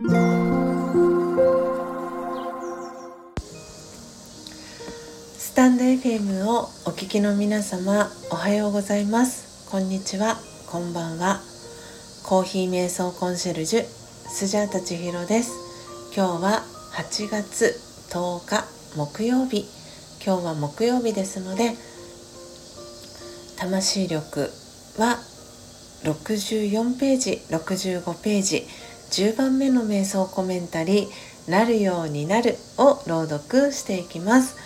スタンド FM をお聞きの皆様おはようございます。こんにちは。こんばんは。コーヒー瞑想コンシェルジュスジャータ千尋です。今日は8月10日木曜日。今日は木曜日ですので魂力は64ページ65ページ。10番目の瞑想コメンタリー「なるようになる」を朗読していきます、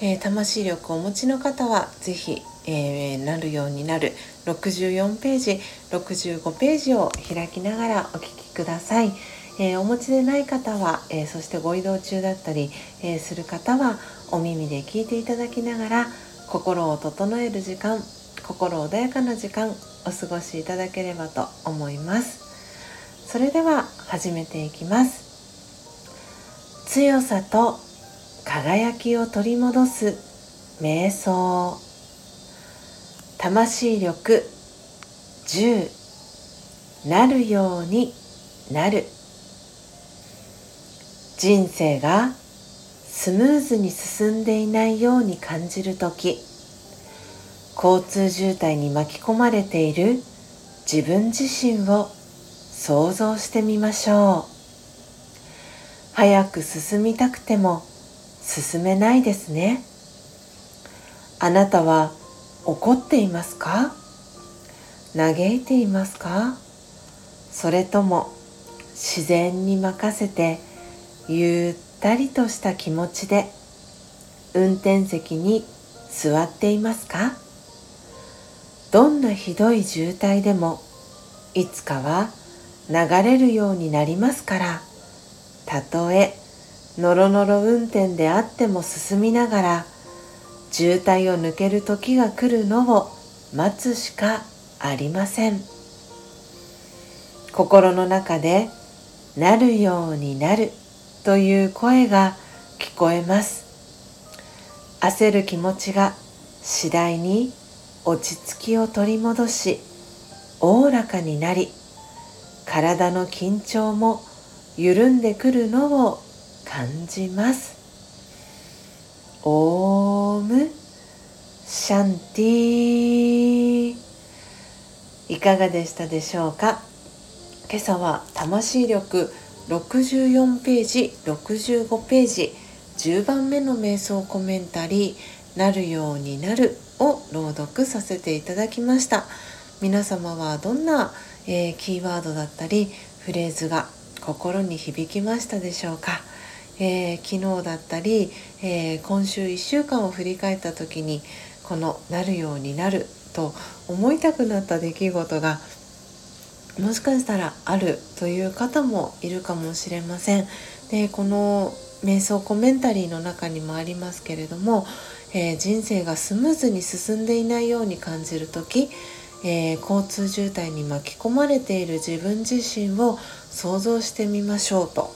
えー、魂力をお持ちの方は是非、えー、なるようになる64ページ65ページを開きながらお聴きください、えー、お持ちでない方は、えそしてご移動中だったり、えする方はお耳で聞いていただきながら心を整える時間心穏やかな時間お過ごしいただければと思います。それでは始めていきます。強さと輝きを取り戻す瞑想。魂力10なるようになる。人生がスムーズに進んでいないように感じる時。交通渋滞に巻き込まれている自分自身を想像してみましょう。早く進みたくても進めないですね。あなたは怒っていますか？嘆いていますか？それとも自然に任せてゆったりとした気持ちで運転席に座っていますか？どんなひどい渋滞でもいつかは流れるようになりますからたとえのろのろ運転であっても進みながら渋滞を抜ける時が来るのを待つしかありません。心の中でなるようになるという声が聞こえます。焦る気持ちが次第に落ち着きを取り戻しおおらかになり体の緊張も緩んでくるのを感じます。オームシャンティいかがでしたでしょうか？今朝は魂力64ページ65ページ10番目の瞑想コメンタリーなるようになるを朗読させていただきました。皆様はどんな、えー、キーワードだったりフレーズが心に響きましたでしょうか、えー、昨日だったり、えー、今週1週間を振り返った時にこの「なるようになる」と思いたくなった出来事がもしかしたらあるという方もいるかもしれません。でこの瞑想コメンタリーの中にもありますけれども、えー、人生がスムーズに進んでいないように感じる時、えー、交通渋滞に巻き込まれている自分自身を想像してみましょうと。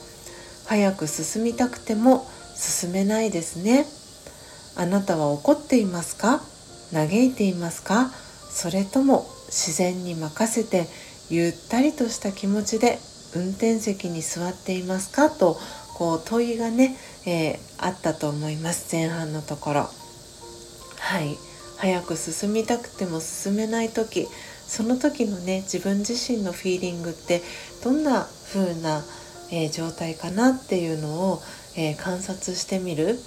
早く進みたくても進めないですね。あなたは怒っていますか？嘆いていますか？それとも自然に任せてゆったりとした気持ちで運転席に座っていますか？とこう問いがね、えー、あったと思います。前半のところ。はい。早く進みたくても進めない時その時のね自分自身のフィーリングってどんな風な、えー、状態かなっていうのを、えー、観察してみる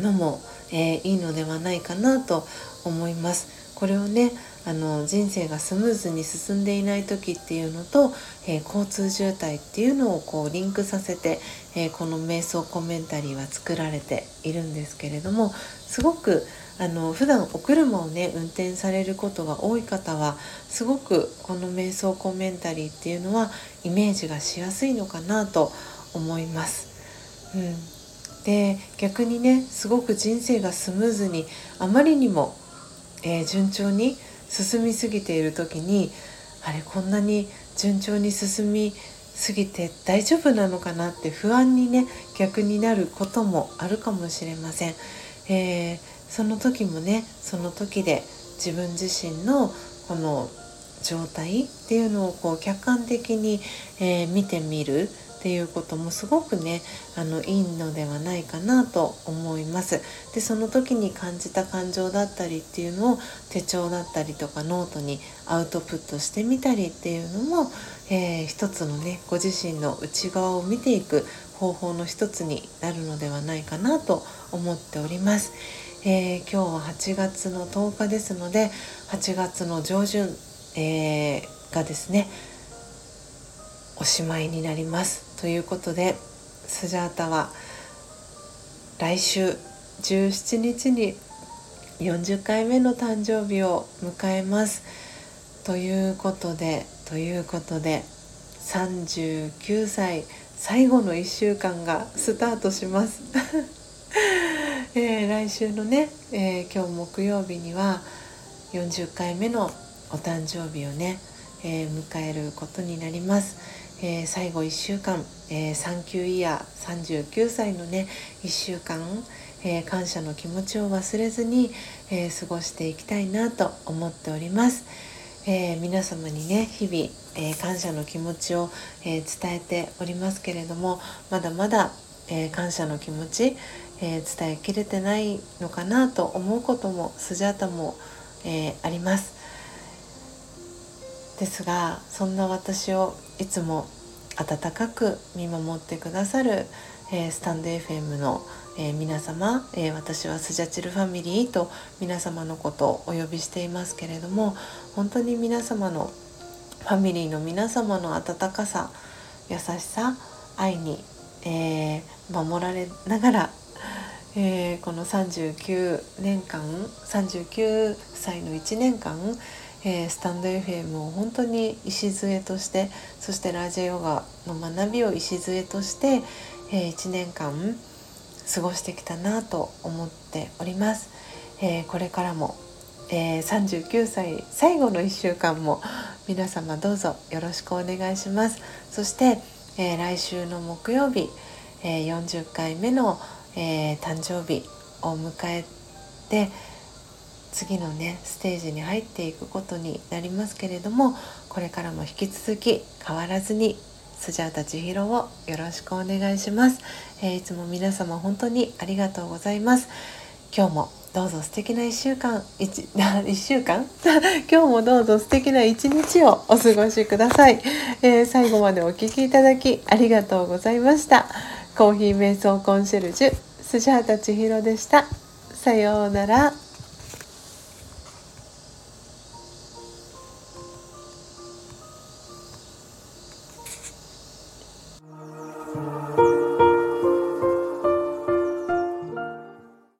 のも、えー、いいのではないかなと思います。これをねあの人生がスムーズに進んでいない時っていうのと、えー、交通渋滞っていうのをこうリンクさせて、えー、この瞑想コメンタリーは作られているんですけれどもすごくあの普段お車をね運転されることが多い方はすごくこの瞑想コメンタリーっていうのはイメージがしやすいのかなと思います。うん、で逆にねすごく人生がスムーズにあまりにも、えー、順調に進みすぎている時にあれこんなに順調に進みすぎて大丈夫なのかなって不安にね逆になることもあるかもしれません。えー、その時もねその時で自分自身のこの状態っていうのをこう客観的に、えー、見てみるっていうこともすごくねあのいいのではないかなと思いますでその時に感じた感情だったりっていうのを手帳だったりとかノートにアウトプットしてみたりっていうのも、えー、一つのねご自身の内側を見ていく方法の一つになるのではないかなと思っております。えー、今日は8月の10日ですので8月の上旬、えー、がですねおしまいになります。ということでスジャータは来週17日に40回目の誕生日を迎えます。ということでということで39歳最後の1週間がスタートします。えー、来週のね、えー、今日木曜日には40回目のお誕生日をね、えー、迎えることになります、え最後1週間、えー、サンキューイヤー39歳のね1週間、え感謝の気持ちを忘れずに、え過ごしていきたいなと思っております、え皆様にね日々、え感謝の気持ちを、え伝えておりますけれどもまだまだ、え感謝の気持ち、えー、伝えきれてないのかなと思うこともスジャータも、えー、あります。ですがそんな私をいつも温かく見守ってくださる、えー、スタンド FM の、え皆様、え私はスジャチルファミリーと皆様のことをお呼びしていますけれども本当に皆様のファミリーの皆様の温かさ優しさ愛に、え守られながらえー、この39年間39歳の1年間、えー、スタンド FM を本当に礎としてそしてラージェヨガの学びを礎として、えー、1年間過ごしてきたなと思っております。えー、これからも、えー、39歳最後の1週間も皆様どうぞよろしくお願いします。そして、えー、来週の木曜日、え40回目の「えー、誕生日を迎えて次のねステージに入っていくことになりますけれどもこれからも引き続き変わらずにスジャータ千尋をよろしくお願いします、えー、いつも皆様本当にありがとうございます。今日もどうぞ素敵な1週間 1, 1週間？今日もどうぞ素敵な一日をお過ごしください、えー、最後までお聴きいただきありがとうございました。コーヒー瞑想コンシェルジュスジャータ千尋でした。さようなら。